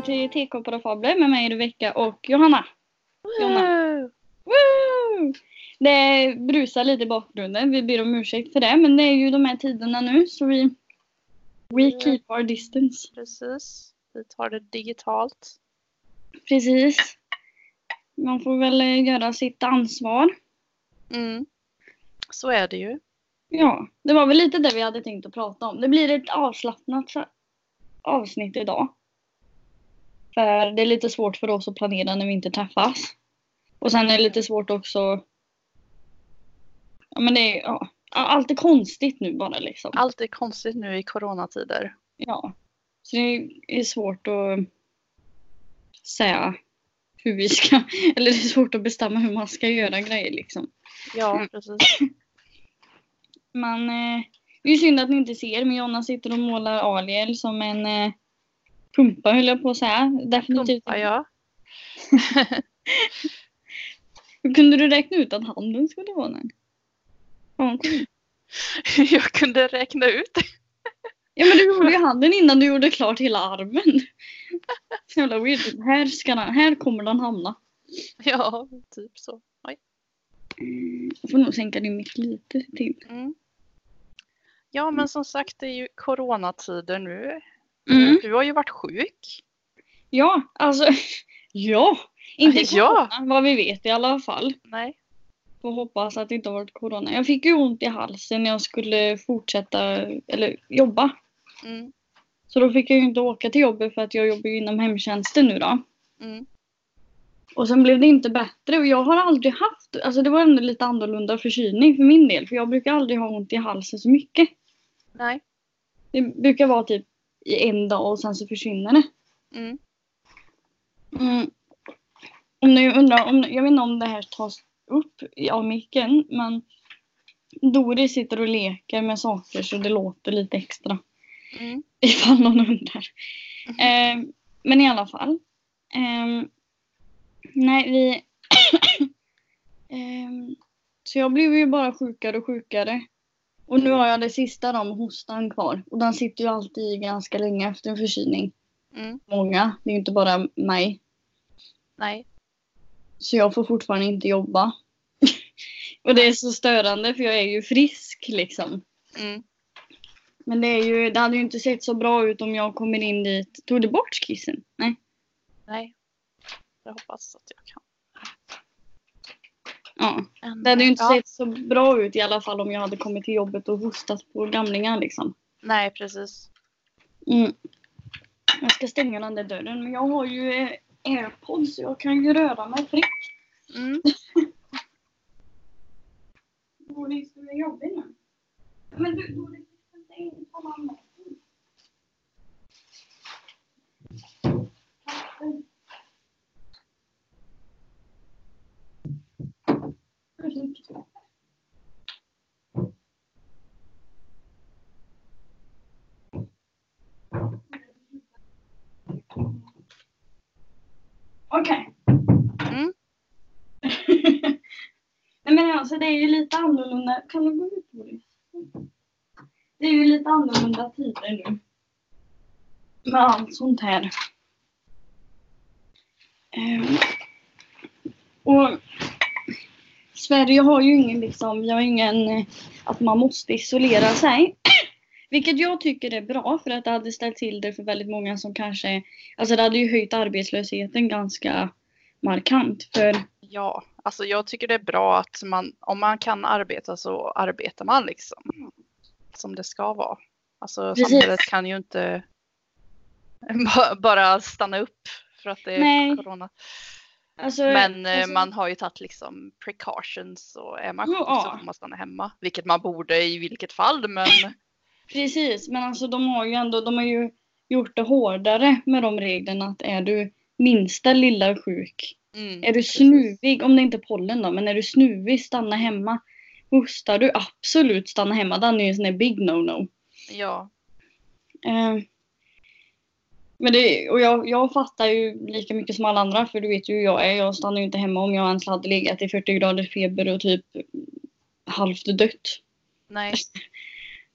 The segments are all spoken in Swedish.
välkomna till TK Parafabler med mig Rebecka och Johanna. Jonna. Woo! Det brusar lite i bakgrunden, vi ber om ursäkt för det. Men det är ju de här tiderna nu så vi We Ja. keep our distance. Precis. Vi tar det digitalt. Precis. Man får väl eh, göra sitt ansvar. Mm. Så är det ju. Ja, det var väl lite det vi hade tänkt att prata om. Det blir ett avslappnat avsnitt idag. För det är lite svårt för oss att planera när vi inte träffas. Och sen är det lite svårt också. Ja men det är ja, allt är konstigt nu bara liksom. Allt är konstigt nu i coronatider. Ja. Så det är svårt att säga hur vi ska, eller det är svårt att bestämma hur man ska göra grejer liksom. Ja, precis. Men eh, det är synd att ni inte ser, men Jonna sitter och målar Aliel som en eh, pumpa höll jag på att säga. Definitivt. Pumpa, ja. Kunde du räkna ut att handen skulle vara den? Jag kunde räkna ut. Ja men du gjorde ju handen innan du gjorde klart hela armen. Så jävla weird. Här, ska den, här kommer den hamna. Ja, typ så. Oj. Jag får nog sänka din mick lite till. Mm. Ja, men som sagt, det är ju coronatider nu. Mm. Du har ju varit sjuk. Ja, alltså. Ja! Inte Ja. corona, vad vi vet i alla fall. Nej. Får hoppas att det inte har varit corona. Jag fick ju ont i halsen när jag skulle fortsätta eller jobba. Mm. Så då fick jag ju inte åka till jobbet för att jag jobbar ju inom hemtjänsten nu då. Mm. Och sen blev det inte bättre och jag har aldrig haft, alltså det var ändå lite annorlunda förkylning för min del. För jag brukar aldrig ha ont i halsen så mycket. Nej. Det brukar vara typ i en dag och sen så försvinner det. Mm. Mm. Om ni undrar, om, jag vet inte om det här tas upp av micken men Doris sitter och leker med saker så det låter lite extra. Mm. Ifall någon undrar. Eh, men i alla fall. Eh, nej, vi... eh, så jag blev ju bara sjukare och sjukare. Och nu har jag det sista då med hostan kvar. Och den sitter ju alltid i ganska länge efter en förkylning. Mm. Många, det är ju inte bara mig. Nej. Så jag får fortfarande inte jobba. och det är så störande för jag är ju frisk liksom. Mm. Men det, är ju, det hade ju inte sett så bra ut om jag kommer in dit. Tog du bort skissen? Nej. Nej. Jag hoppas att jag kan. Ja. Det hade ju inte ja. sett så bra ut i alla fall om jag hade kommit till jobbet och hostat på gamlingar liksom. Nej, precis. Mm. Jag ska stänga den där dörren men jag har ju eh, airpods så jag kan ju röra mig fritt. Mm. Doris, du är jobbig nu. Men du, Doris, du ska inte in på mamma. Okej. Mm. Nej men alltså det är ju lite annorlunda. Kan du gå ut Boris? Det är ju lite annorlunda tider nu. Med allt sånt här. Ehm, och Sverige har ju ingen liksom, vi har ingen eh, att man måste isolera sig. Vilket jag tycker är bra för att det hade ställt till det för väldigt många som kanske, alltså det hade ju höjt arbetslösheten ganska markant. För Ja, alltså jag tycker det är bra att man, om man kan arbeta så arbetar man liksom. Som det ska vara. Alltså Precis. samhället kan ju inte ba- bara stanna upp för att det är Nej. corona. Alltså, Men eh, alltså, man har ju tagit liksom precautions och är man sjuk Ja. så får man stanna hemma. Vilket man borde i vilket fall men Precis, men alltså de har ju ändå, de har ju gjort det hårdare med de reglerna att är du minsta lilla sjuk, mm, är du precis. snuvig, om det inte är pollen då, men är du snuvig, stanna hemma. Hostar du, absolut stanna hemma. Den är ju en sån där big no-no. Ja, Eh, men det, och jag, jag fattar ju lika mycket som alla andra, för du vet ju hur jag är. Jag stannar ju inte hemma om jag ens hade legat i 40 grader feber och typ halvt dött. nej.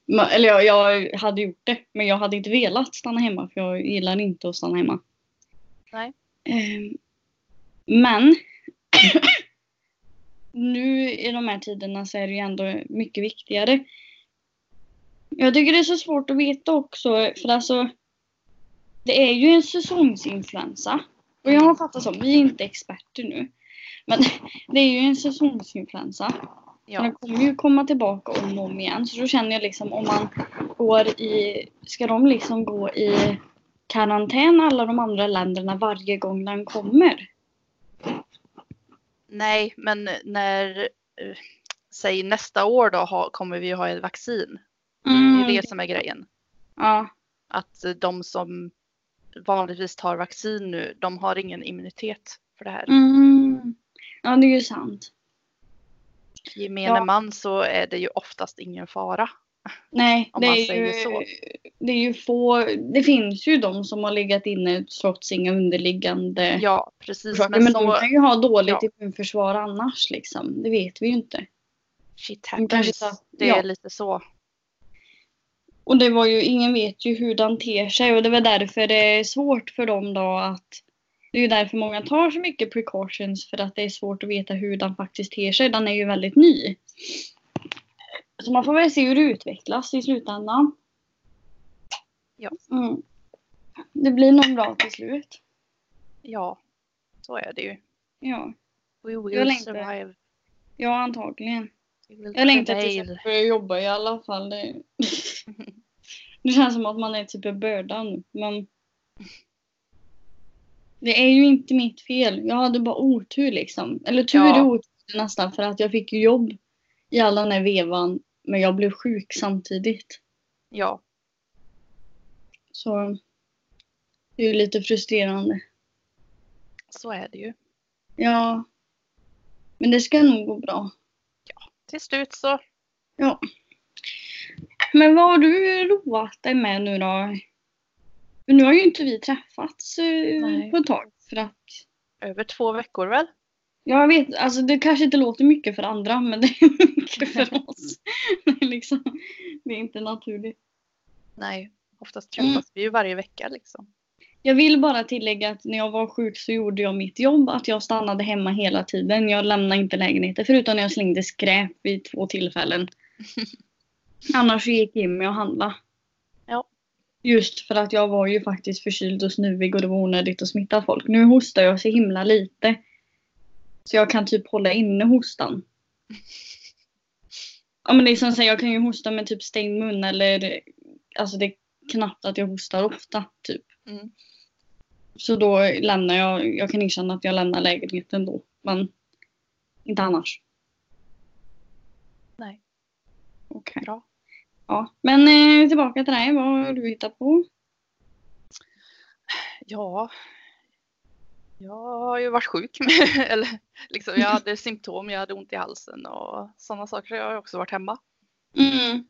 Eller jag, jag hade gjort det, men jag hade inte velat stanna hemma för jag gillar inte att stanna hemma. Nej. Ehm, Men nu i de här tiderna så är det ju ändå mycket viktigare. Jag tycker det är så svårt att veta också för alltså det är ju en säsongsinfluensa. Och jag har fattat så, vi är inte experter nu. Men det är ju en säsongsinfluensa. Den Ja, kommer ju komma tillbaka om och om igen. Så då känner jag liksom om man går i... Ska de liksom gå i karantän alla de andra länderna varje gång den kommer? nej, men när, eh, säg nästa år då ha, kommer vi ha ett vaccin. Det är det som är grejen. Ja. Att de som vanligtvis tar vaccin nu, de har ingen immunitet för det här. Mm. Ja, det är ju sant. Gemene Ja. man så är det ju oftast ingen fara. Nej, Om det man är, säger ju, så. det är ju få... Det finns ju de som har legat inne trots inga underliggande Ja, precis. orsaker. Men, Men, så, de kan ju ha dåligt ja. immunförsvar annars liksom. Det vet vi ju inte. shit kanske happens. sa- Det ja. är lite så. Och det var ju, ingen vet ju hur den ter sig och det var därför det är svårt för dem då att det är ju därför många tar så mycket precautions för att det är svårt att veta hur den faktiskt ter sig. Den är ju väldigt ny. Så man får väl se hur det utvecklas i slutändan. Ja. Mm. Det blir nog bra till slut. Ja, så är det ju. Ja, We Jag will längtar. survive. ja antagligen. Jag längtar prevail. jag börjar jobba i alla fall. Det, känns som att man är typ en börda nu. Men det är ju inte mitt fel. Jag hade bara otur liksom. Eller tur Ja. i otur nästan för att jag fick jobb i all den här vevan. Men jag blev sjuk samtidigt. Ja, Så det är ju lite frustrerande. så är det ju. Ja. Men det ska nog gå bra. Till slut så, Ja. Men vad har du roat dig med nu då? Nu har ju inte vi träffats eh, Nej. på ett tag. För att över två veckor väl? jag vet, alltså det kanske inte låter mycket för andra men det är mycket för oss. Liksom, det är inte naturligt. Nej, oftast Mm. träffas vi ju varje vecka liksom. Jag vill bara tillägga att när jag var sjuk så gjorde jag mitt jobb. Att jag stannade hemma hela tiden. Jag lämnade inte lägenheten förutom när jag slängde skräp vid två tillfällen. Annars gick Jimmy och handla. Ja. Just för att jag var ju faktiskt förkyld och snuvig och det var onödigt att smitta folk. Nu hostar jag så himla lite. Så jag kan typ hålla inne hostan. Ja men det är som säger, jag kan ju hosta med typ stängd mun eller alltså det är knappt att jag hostar ofta typ. Mm. Så då lämnar jag, jag kan erkänna att jag lämnar lägenheten då. Men inte annars. Nej, Okej. bra. Ja. Men eh, tillbaka till dig, vad har du hittat på? Ja, jag har ju varit sjuk. Eller liksom, jag hade symptom, jag hade ont i halsen och sådana saker. Jag har också varit hemma. Mm.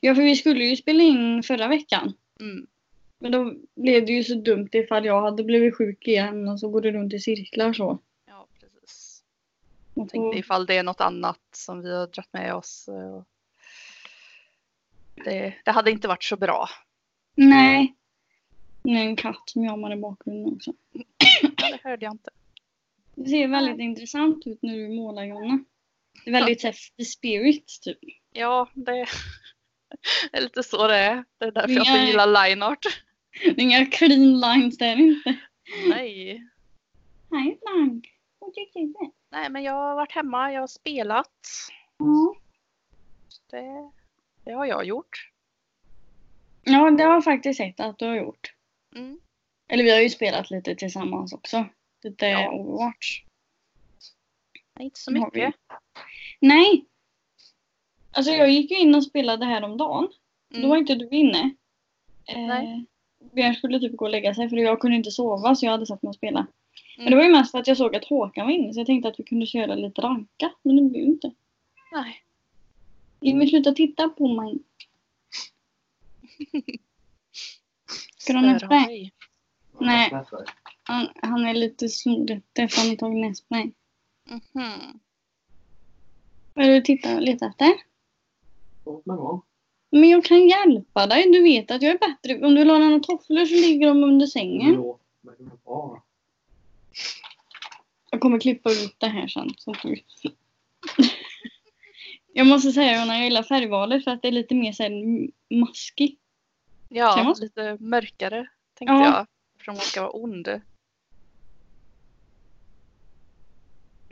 Ja för vi skulle ju spela in förra veckan. Mm. Men då blev det ju så dumt ifall jag hade blivit sjuk igen och så går det runt i cirklar så. Ja, precis. Jag tänkte ifall det är något annat som vi har dragit med oss. eh, Det, det hade inte varit så bra. Nej. Är en katt som jamar i bakgrunden också. Ja, det hörde jag inte. Det ser väldigt intressant ut när du målar Jonna. Det är väldigt här, the spirit typ. Ja, det är lite så det är. Det är därför jag inte Nej. gillar line art. Det är inga clean lines där inte. Nej. Nej, Blank. Vad tycker du? Nej, men jag har varit hemma, jag har spelat. Ja. Det, det har jag gjort. Ja, det har jag faktiskt sett att du har gjort. Mm. Eller vi har ju spelat lite tillsammans också. Lite Ja. Overwatch. Nej, inte så mycket. Nej. Alltså jag gick ju in och spelade häromdagen. Då var Mm. inte du inne. Eh, Nej. Björn skulle typ gå och lägga sig för jag kunde inte sova så jag hade satt mig och spela. Men Mm. det var ju mest för att jag såg att Håkan var inne så jag tänkte att vi kunde köra lite ranka. Men det blev ju inte. Nej. Jimmy sluta titta på mig. Ska du ha nässpray? Nej. Han, han är lite snorig för han har tagit nässpray. Mhm. Vad är det du tittar och letar efter? Låt mig vara. Men jag kan hjälpa dig. Du vet att jag är bättre. Om du ha några tofflor så ligger de under sängen. Låt mig vara. Jag kommer klippa ut det här sen. Så att du... jag måste säga att jag gillar färgvalet för att det är lite mer så här maskig. Ja, lite mörkare tänkte Ja. jag. För hon ska vara ond.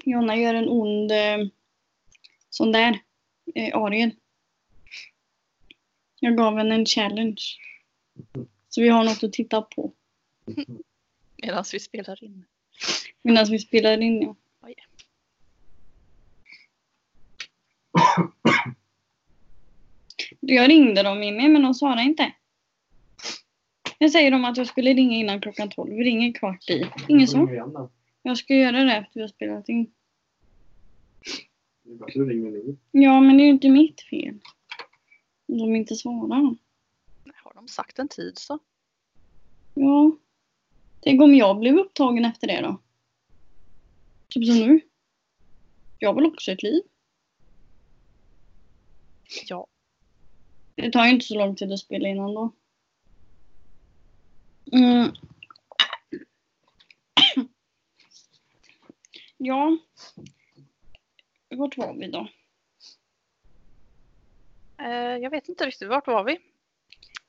Jonna gör en ond eh, sån där. Eh, Ariel. Jag gav henne en challenge. Så vi har något att titta på. Medan vi spelar in. Medan vi spelar in ja. Oj. Jag ringde dem Mimmi men de svarade inte. Jag säger dem att jag skulle ringa innan klockan 12. Vi ringer kvart i. Ingen svar. Jag ska göra det efter vi har spelat in. Det är bättre att ringa nu. Ja men det är ju inte mitt fel. De inte svarar. Har de sagt en tid så? Ja. Tänk om jag blev upptagen efter det då? Typ som nu. Jag väl också ett liv. Ja. Det tar ju inte så lång tid att spela in ändå. Mm. Ja. Vart var vi då? Eh, jag vet inte riktigt, vart var vi?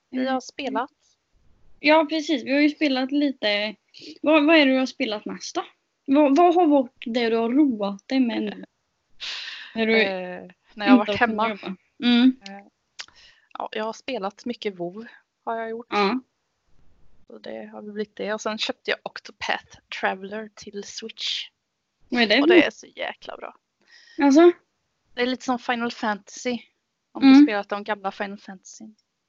Vi Mm. har spelat. Ja precis, vi har ju spelat lite. Vad, vad är det du har spelat mest då? Vad, vad har varit det du har roat dig med nu? När du Eh, när jag har varit hemma. Mm. Ja, jag har spelat mycket WoW har jag gjort. Ja. Så det har blivit det. Och sen köpte jag Octopath Traveler till Switch. Vad är det Och det är så jäkla bra. Alltså? Det är lite som Final Fantasy. Om Mm. du spelat de gamla Final Fantasy.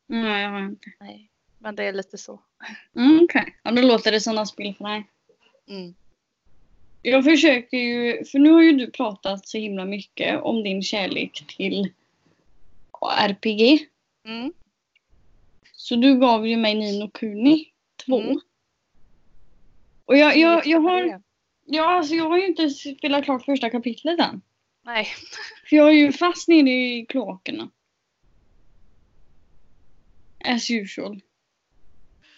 Nej, jag har inte. Nej. Men det är lite så. Mm, Okej. Ja, då låter det sådana spel för dig. Mm. Jag försöker ju, för nu har ju du pratat så himla mycket om din kärlek till RPG. Mm. Så du gav ju mig Nino Kuni 2. Mm. Och jag, jag, jag, har, ja, alltså jag har ju inte spelat klart första kapitlet än. Nej. För jag är ju fast nere i kloakerna. As usual.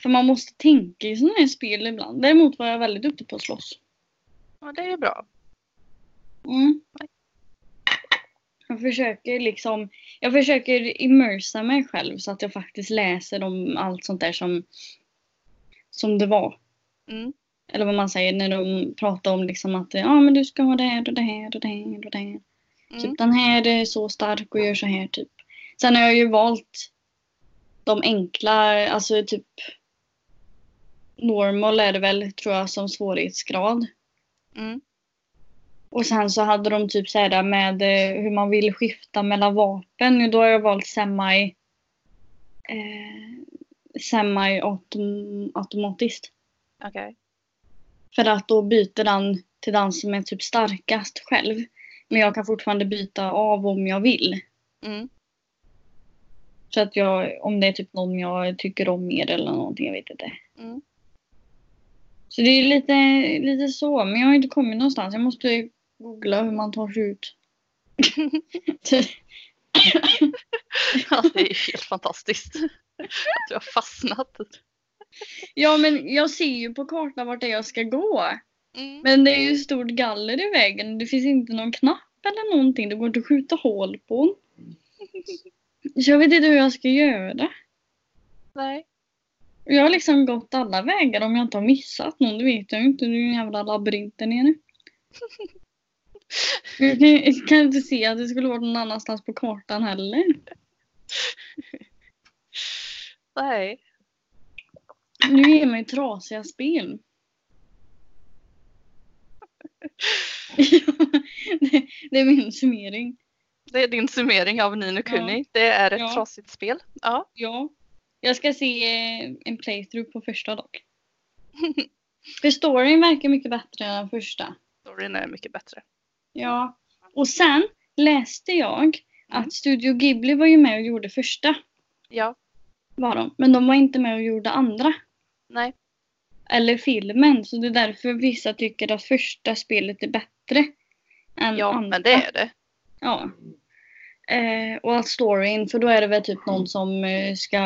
För man måste tänka i sådana här spel ibland. Däremot var jag väldigt duktig på att slåss. Ja, det är ju bra. Mm. Jag försöker liksom, jag försöker immersa mig själv så att jag faktiskt läser om allt sånt där som, som det var. Mm. Eller vad man säger när de pratar om liksom att ja men du ska ha det här och det här och det här och det här. Mm. Typ den här är så stark och gör så här typ. Sen har jag ju valt de enkla, alltså typ normal är det väl tror jag som svårighetsgrad. Mm. Och sen så hade de typ så här med eh, hur man vill skifta mellan vapen. Då har jag valt semi eh, semi autom, automatiskt. Okej. För att då byter den till den som är typ starkast själv. Men jag kan fortfarande byta av om jag vill. Mm. Så att jag, om det är typ någon jag tycker om mer eller någonting, jag vet inte. Mm. Så det är lite, lite så, men jag har inte kommit någonstans. Jag måste googla hur man tar sig ut. Ja, det är helt fantastiskt. Att du har fastnat. ja men jag ser ju på kartan vart det är jag ska gå. Mm. Men det är ju stort galler i vägen. Det finns inte någon knapp eller någonting. Det går inte att skjuta hål på. Så jag vet inte hur jag ska göra. Nej. Jag har liksom gått alla vägar om jag inte har missat någon. Det vet jag ju inte. Det är ju en jävla labyrint där nere. Jag kan, jag kan inte se att det skulle vara någon annanstans på kartan heller. Nej. Nu ger mig trasiga spel. Ja, det, det är min summering. Det är din summering av Nino Kuni. Det är ett Ja. trasigt spel. Ja. Ja. Jag ska se eh, en playthrough på första dock. För storyn verkar mycket bättre än den första. Storyn är mycket bättre. Ja. Och sen läste jag att Studio Ghibli var ju med och gjorde första. Ja. Var de. Men de var inte med och gjorde andra. Nej. Eller filmen. Så det är därför vissa tycker att första spelet är bättre. Än Ja, andra. men det är det. Ja. Eh, och att storyn, för då är det väl typ någon som eh, ska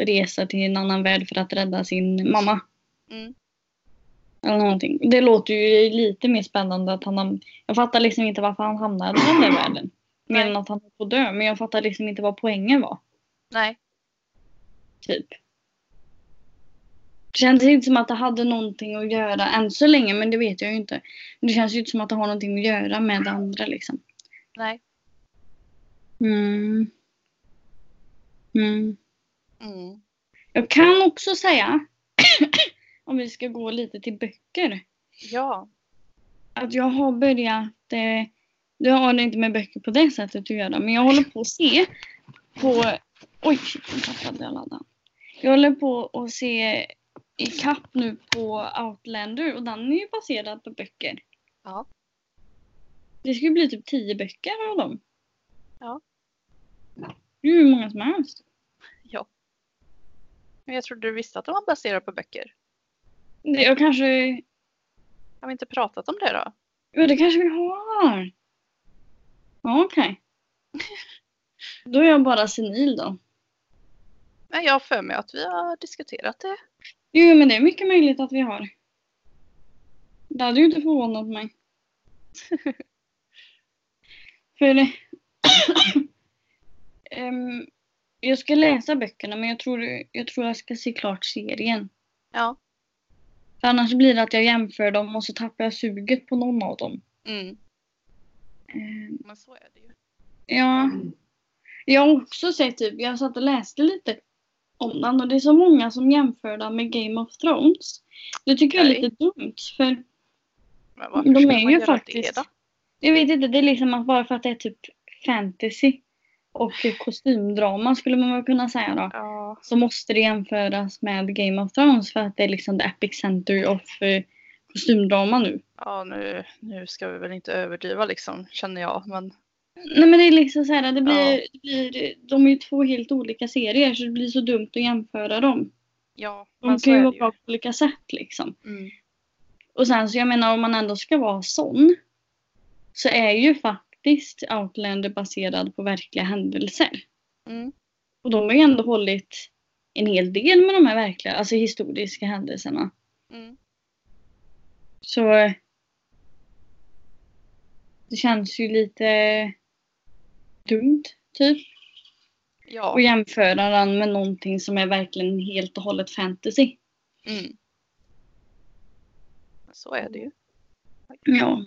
resa till en annan värld för att rädda sin mamma. Mm. Eller någonting. Det låter ju lite mer spännande att han har, Jag fattar liksom inte varför han hamnade i den där världen. Mer än att han att dö. Men jag fattar liksom inte vad poängen var. Nej. Typ. Det kändes inte som att det hade någonting att göra än så länge, men det vet jag ju inte. Men det känns ju inte som att det har någonting att göra med det andra liksom. Nej. Mm. Mm. Mm. Jag kan också säga, om vi ska gå lite till böcker, Ja. att jag har börjat, eh, det har inte med böcker på det sättet att göra, men jag håller på att se på, oj, nu tappade jag laddan. Jag håller på att se i kapp nu på Outlander och den är ju baserad på böcker. Ja. Det ju bli typ tio böcker av dem. Ja. Det är hur många som helst. Ja. Men jag trodde du visste att de var baserade på böcker. Jag kanske, Har vi inte pratat om det då? ja det kanske vi har. Okej. Då är jag bara senil då. Nej, jag har för mig att vi har diskuterat det. Jo, men det är mycket möjligt att vi har. Det hade ju inte förvånat mig. För Ehm, jag ska läsa böckerna men jag tror, jag tror jag ska se klart serien. Ja. För annars blir det att jag jämför dem och så tappar jag suget på någon av dem. Mm. Ehm, Men så är det ju. ja. Jag har också sett typ, jag satt och läste lite om den och det är så många som jämför den med Game of Thrones. Det tycker jag är lite dumt för De är ju faktiskt- det då? Jag vet inte, det är liksom att bara för att det är typ fantasy och kostymdrama skulle man väl kunna säga då. Ja. Så måste det jämföras med Game of Thrones för att det är liksom the epic center of eh, kostymdrama nu. Ja, nu, nu ska vi väl inte överdriva liksom, känner jag. Men Nej men det är liksom så här, det blir, Ja. det blir, de är ju två helt olika serier så det blir så dumt att jämföra dem. ja, De men så kan ju vara bra på olika sätt liksom. Mm. Och sen så jag menar om man ändå ska vara sån så är ju faktiskt Outlander baserad på verkliga händelser. Mm. Och de har ju ändå hållit en hel del med de här verkliga, alltså historiska händelserna. Mm. Så det känns ju lite dumt, typ. Ja. Att jämföra den med någonting som är verkligen helt och hållet fantasy. Mm. Så är det ju. Ja.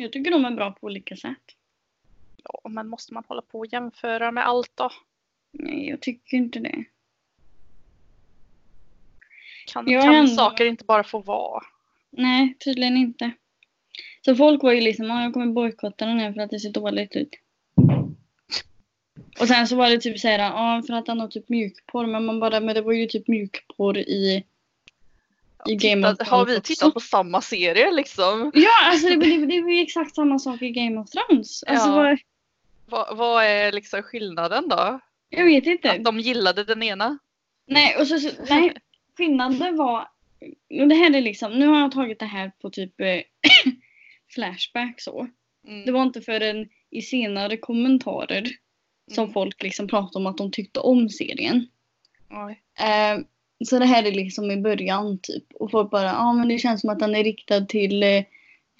Jag tycker de är bra på olika sätt. Ja, men måste man hålla på och jämföra med allt då? Nej, jag tycker inte det. Kan, Jag kan ändå- saker inte bara få vara? Nej, tydligen inte. Så folk var ju liksom, ja jag kommer bojkotta den här för att det ser dåligt ut. Och sen så var det typ såhär, ja för att han har typ mjukporr. Men man bara, men det var ju typ mjukporr i... I Game of Har vi tittat också. på samma serie liksom? Ja, alltså det, det, det ju exakt samma sak i Game of Thrones. Alltså Ja. vad, Vad, vad är liksom skillnaden då? jag vet inte. Att de gillade den ena? Nej, och så, så, nej, skillnaden var... Det här är liksom, nu har jag tagit det här på typ eh, Flashback så. Mm. Det var inte förrän i senare kommentarer som Mm. folk liksom pratade om att de tyckte om serien. Eh, så det här är liksom i början typ. Och folk bara, ja ah, men det känns som att den är riktad till eh,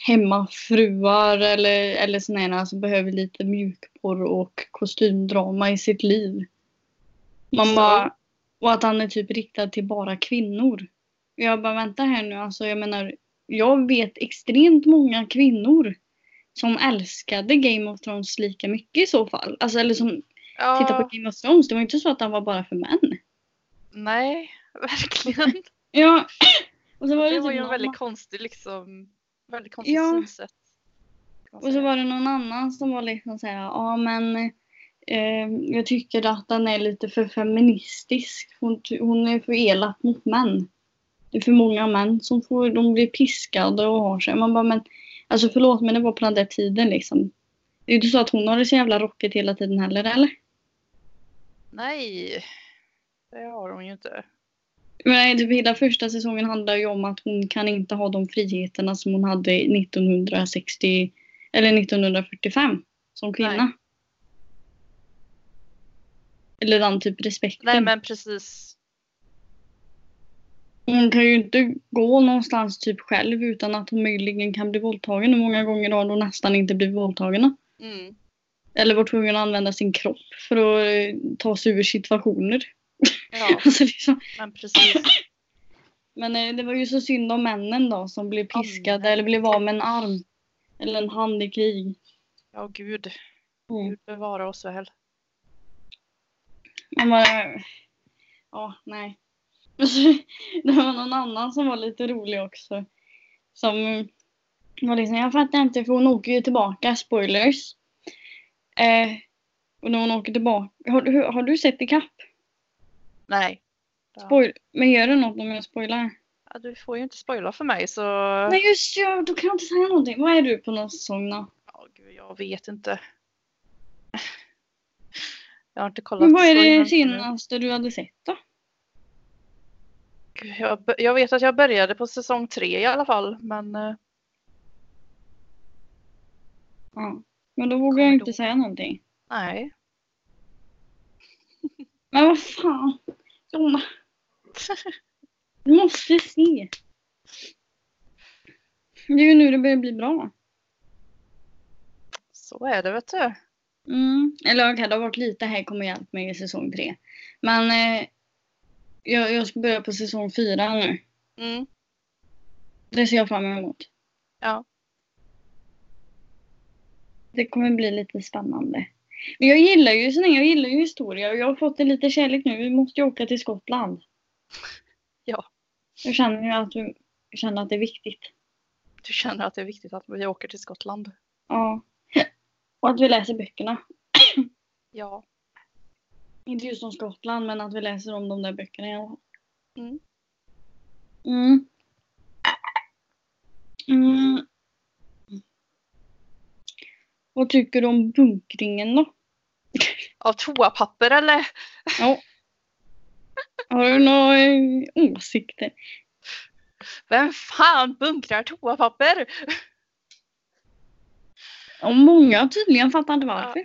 hemmafruar eller, eller sådana som behöver lite mjukporr och kostymdrama i sitt liv. Man bara, och att han är typ riktad till bara kvinnor. Jag bara vänta här nu, alltså jag menar, jag vet extremt många kvinnor som älskade Game of Thrones lika mycket i så fall. Alltså eller som Ja, tittar på Game of Thrones, det var inte så att han var bara för män. nej, verkligen. Ja. Och så var det, Det var typ ju en väldigt annan- konstig liksom, väldigt konstigt Ja. synsätt. Och så var det någon annan som var liksom såhär, ja men eh, jag tycker att den är lite för feministisk. Hon, hon är för elak mot män. Det är för många män som får, de blir piskade och har sig. Man bara, men alltså förlåt men det var på den där tiden liksom. Det är ju inte så att hon har det så jävla rockigt hela tiden heller eller? Nej, det har hon ju inte. Nej, typ hela första säsongen handlar ju om att hon kan inte ha de friheterna som hon hade 1960 eller 1945 som kvinna. Nej. Eller den typ respekten. Nej men precis. Hon kan ju inte gå någonstans typ själv utan att hon möjligen kan bli våldtagen. Och många gånger har hon nästan inte blivit våldtagen. Mm. Eller varit tvungen att använda sin kropp för att eh, ta sig ur situationer. Ja, Alltså liksom. men precis. Men eh, det var ju så synd om männen då som blev piskade nej. eller blev av med en arm. Eller en hand i krig. Ja gud. Mm. Gud bevara oss väl. Man bara, ja, nej. Det var någon annan som var lite rolig också. Som var liksom, jag fattar inte för hon åker ju tillbaka, spoilers. Eh, och när hon åker tillbaka, har, du- har du sett ikapp? Nej. Spoil, men gör det något om jag spoilar? Ja, du får ju inte spoila för mig så. Nej just ja, då kan jag inte säga någonting. Vad är du på någon säsong då? Ja, gud, jag vet inte. Jag har inte kollat. Men vad är det senaste du hade sett då? Gud, Jag, jag vet att jag började på säsong tre i alla fall. Men eh, Ja. Men då vågar jag inte då. säga någonting. nej. Men vad fan. Jonna. Du måste se. Det är ju nu det börjar bli bra. Så är det vet du. Mm. Eller okej, det har varit lite här kommer hjälp mig i säsong tre. Men eh, jag, jag ska börja på säsong fyra nu. Mm. Det ser jag fram emot. Ja. Det kommer bli lite spännande. Men jag gillar ju här, jag gillar ju historia och jag har fått det lite kärlek nu. Vi måste ju åka till Skottland. Ja. Jag känner ju att, jag känner att det är viktigt. Du känner att det är viktigt att vi åker till Skottland. Ja. Och att vi läser böckerna. Ja. Inte just om Skottland men att vi läser om de där böckerna i alla fall. Mm. Mm. Mm. Vad tycker du om bunkringen då? Av toapapper eller? Ja. Har du några eh, åsikter? Vem fan bunkrar toapapper? Ja, många tydligen fattar inte varför.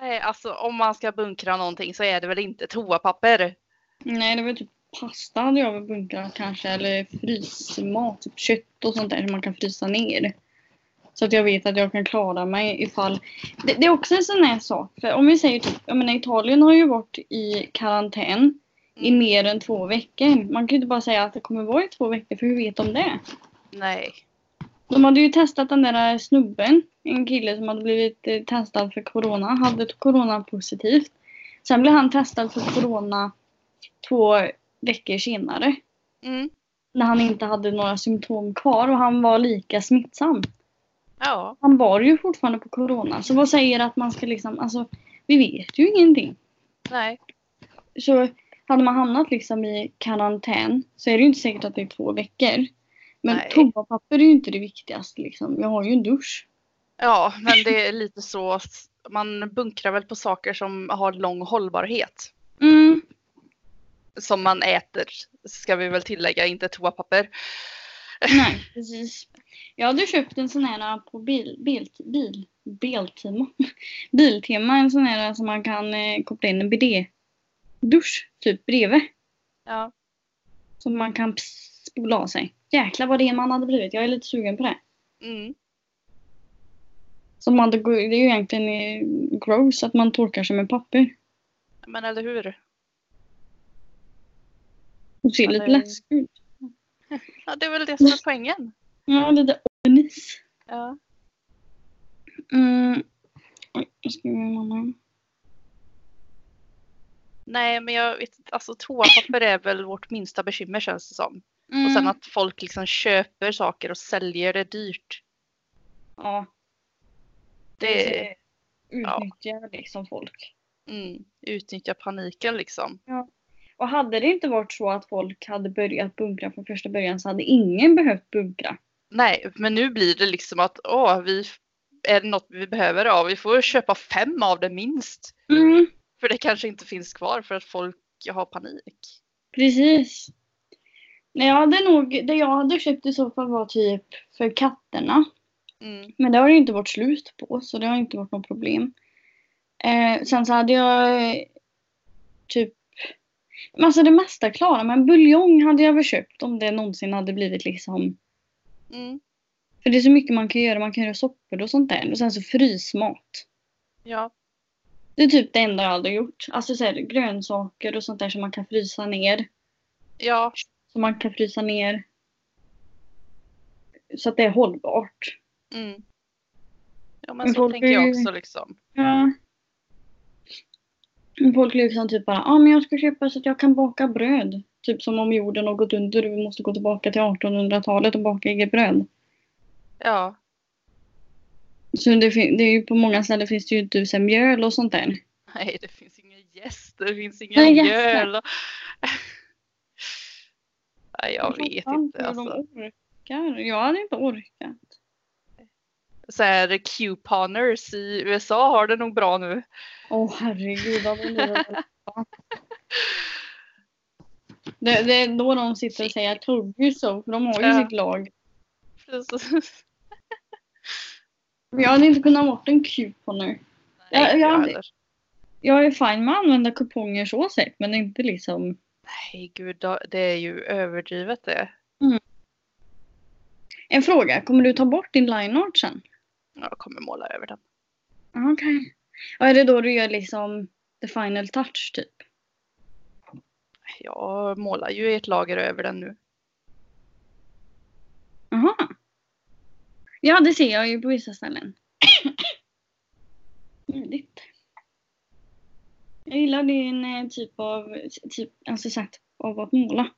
Nej, alltså om man ska bunkra någonting så är det väl inte toapapper? Nej, det var typ pasta hade jag väl bunkrat kanske. Eller frysmat, typ kött och sånt där som man kan frysa ner. Så att jag vet att jag kan klara mig ifall... Det, det är också en sån här sak. För om vi säger typ, jag menar Italien har ju varit i karantän i Mm. mer än två veckor. Man kan ju inte bara säga att det kommer vara i två veckor för hur vet de det? Nej. De hade ju testat den där snubben, en kille som hade blivit eh, testad för corona, hade corona positivt. Sen blev han testad för corona två veckor senare. Mm. När han inte hade några symptom kvar och han var lika smittsam. Ja. Han var ju fortfarande på corona. Så vad säger att man ska liksom, alltså vi vet ju ingenting. Nej. Så hade man hamnat liksom i karantän så är det ju inte säkert att det är två veckor. Men Nej. toapapper är ju inte det viktigaste liksom. Jag har ju en dusch. Ja, men det är lite så. Man bunkrar väl på saker som har lång hållbarhet. Mm. Som man äter, ska vi väl tillägga, inte toapapper. Nej, precis. Jag hade köpt en sån här på bil, bil, bil, Biltema. Biltema, en sån här som man kan eh, koppla in en bidé-dusch typ bredvid. Ja. Som man kan spola av sig. Jäklar vad det man hade blivit. Jag är lite sugen på det. Mm. Som man, det är ju egentligen eh, gross att man torkar sig med papper. Men eller hur? Och ser lite läskigt ut. Ja, det är väl det som är poängen. Ja, lite ånis. Ja. Mm. Oj, jag skriver en annan. Nej, men jag vet inte, alltså toapapper är väl vårt minsta bekymmer känns det som. Mm. Och sen att folk liksom köper saker och säljer det dyrt. Ja, Det utnyttjar liksom folk. mm, utnyttjar paniken liksom. Och hade det inte varit så att folk hade börjat bunkra från första början så hade ingen behövt bunkra. Nej, men nu blir det liksom att åh, vi, är det något vi behöver? Ja, vi får köpa fem av det minst. Mm, För det kanske inte finns kvar för att folk har panik. precis. Nej, jag hade nog, det jag hade köpt i så fall var typ för katterna. Mm. Men det har det inte varit slut på så det har inte varit något problem. Eh, sen så hade jag eh, typ men Alltså det mesta klarar men buljong hade jag väl köpt om det någonsin hade blivit liksom Mm. För det är så mycket man kan göra. Man kan göra soppor och sånt där. Och sen så frysmat. Ja. Det är typ det enda jag aldrig gjort. Alltså så här, grönsaker och sånt där som man kan frysa ner. Ja. Som man kan frysa ner. Så att det är hållbart. Mm. Ja men Men så tänker jag också liksom. Ja. Folk liksom typ bara, ja ah, men jag ska köpa så att jag kan baka bröd. Typ som om jorden har gått under och vi måste gå tillbaka till 1800-talet och baka eget bröd. Ja. Så det, det är ju på många ställen finns det ju inte så mjöl och sånt där. Nej det finns inga gäster, det finns inga Nej, mjöl. och- Nej jag vet inte alltså. de orkar. Jag hade inte orkat. Så här couponers i USA har det nog bra nu. Åh herregud vad det, det är då de sitter och säger so, för de har ju Ja. sitt lag. Precis. Jag hade inte kunnat vara en couponer. Nej, Ja, inte jag jag-. Jag är fine med att använda kuponger så sett, men inte liksom... Nej gud, det är ju överdrivet det. En fråga, kommer du ta bort din line art sen? Jag kommer måla över den. Okej. Och är det då du gör liksom the final touch typ? Jag målar ju ett lager över den nu. Jaha. Ja, det ser jag ju på vissa ställen. Mysigt. Jag gillar din eh, typ av, typ, alltså sätt av att måla.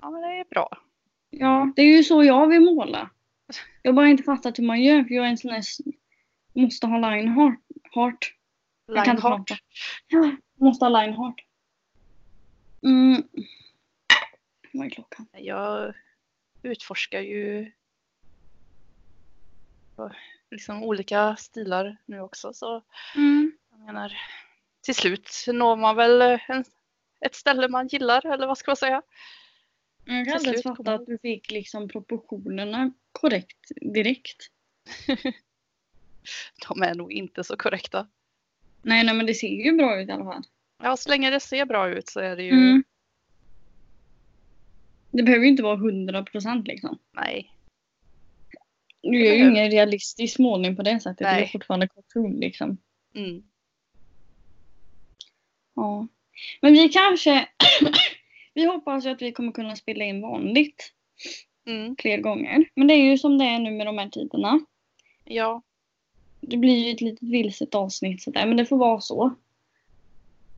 Ja men det är bra. Ja, det är ju så jag vill måla. Jag har bara inte fattat hur man gör för jag är en sån där, måste ha line heart. heart. Lineheart. prata. Ja, måste ha line heart. Mm. Vad är klockan? Jag utforskar ju liksom olika stilar nu också så Mm. jag menar till slut når man väl en, ett ställe man gillar eller vad ska man säga? Jag Till kan inte fatta att du fick liksom proportionerna korrekt direkt. De är nog inte så korrekta. Nej, nej men det ser ju bra ut i alla fall. Ja, så länge det ser bra ut så är det ju Mm. Det behöver ju inte vara 100% liksom. nej. Det gör ju ingen realistisk målning på det sättet. Det är Nej. fortfarande cartoon liksom. Mm. Ja. Men vi kanske... vi hoppas ju att vi kommer kunna spela in vanligt Mm. fler gånger. Men det är ju som det är nu med de här tiderna. Ja, Det blir ju ett litet vilset avsnitt sådär, men det får vara så.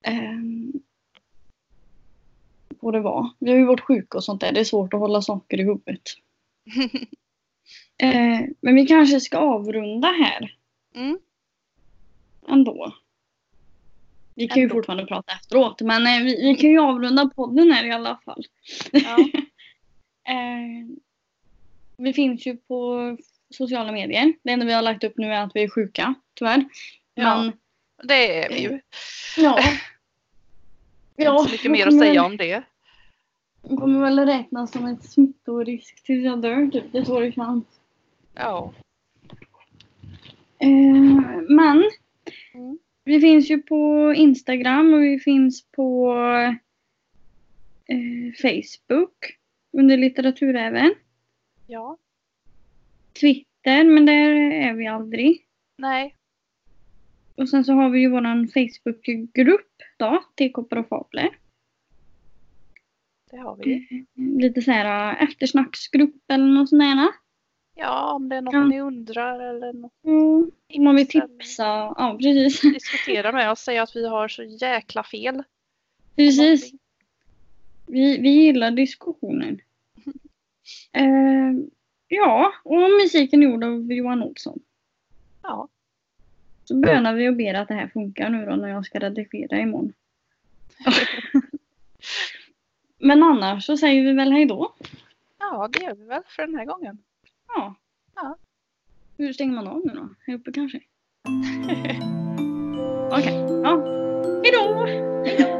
Um, får det vara. Vi har ju varit sjuka och sånt där. Det är svårt att hålla saker i huvudet. Eh, men vi kanske ska avrunda här mm. ändå. Vi kan ju Ändå. fortfarande prata efteråt, men eh, vi, vi kan ju avrunda podden här i alla fall. ja. Eh, vi finns ju på sociala medier. Det enda vi har lagt upp nu är att vi är sjuka, tyvärr. Ja. Men det är vi ju. ja. Inte så mycket jag mer att säga om det. Det kommer väl räknas som ett smittorisk tills jag dör, typ. Det är så det känns. Ja. Eh, men Mm. vi finns ju på Instagram och vi finns på eh, Facebook under litteraturräven. Ja. Twitter, men där är vi aldrig. Nej. Och sen så har vi ju våran Facebookgrupp då, till Koppar och Fabler. Det har vi. Lite så här äh, eftersnacksgrupp eller något sånt där. Ja, om det är något Ja. ni undrar eller något Mm. Om man vill tipsa. Ja, precis. diskutera med oss. Säga att vi har så jäkla fel. Precis. Vi, vi gillar diskussionen. Eh, ja, och musiken är gjord av Johan Olsson. Ja. Så bönar vi och ber att det här funkar nu då när jag ska redigera imorgon. Men annars så säger vi väl hej då. Ja, det gör vi väl för den här gången. Ja. Ja. Hur stänger man av nu då? Här uppe kanske? Okej. Ja. Hej då! Hej då!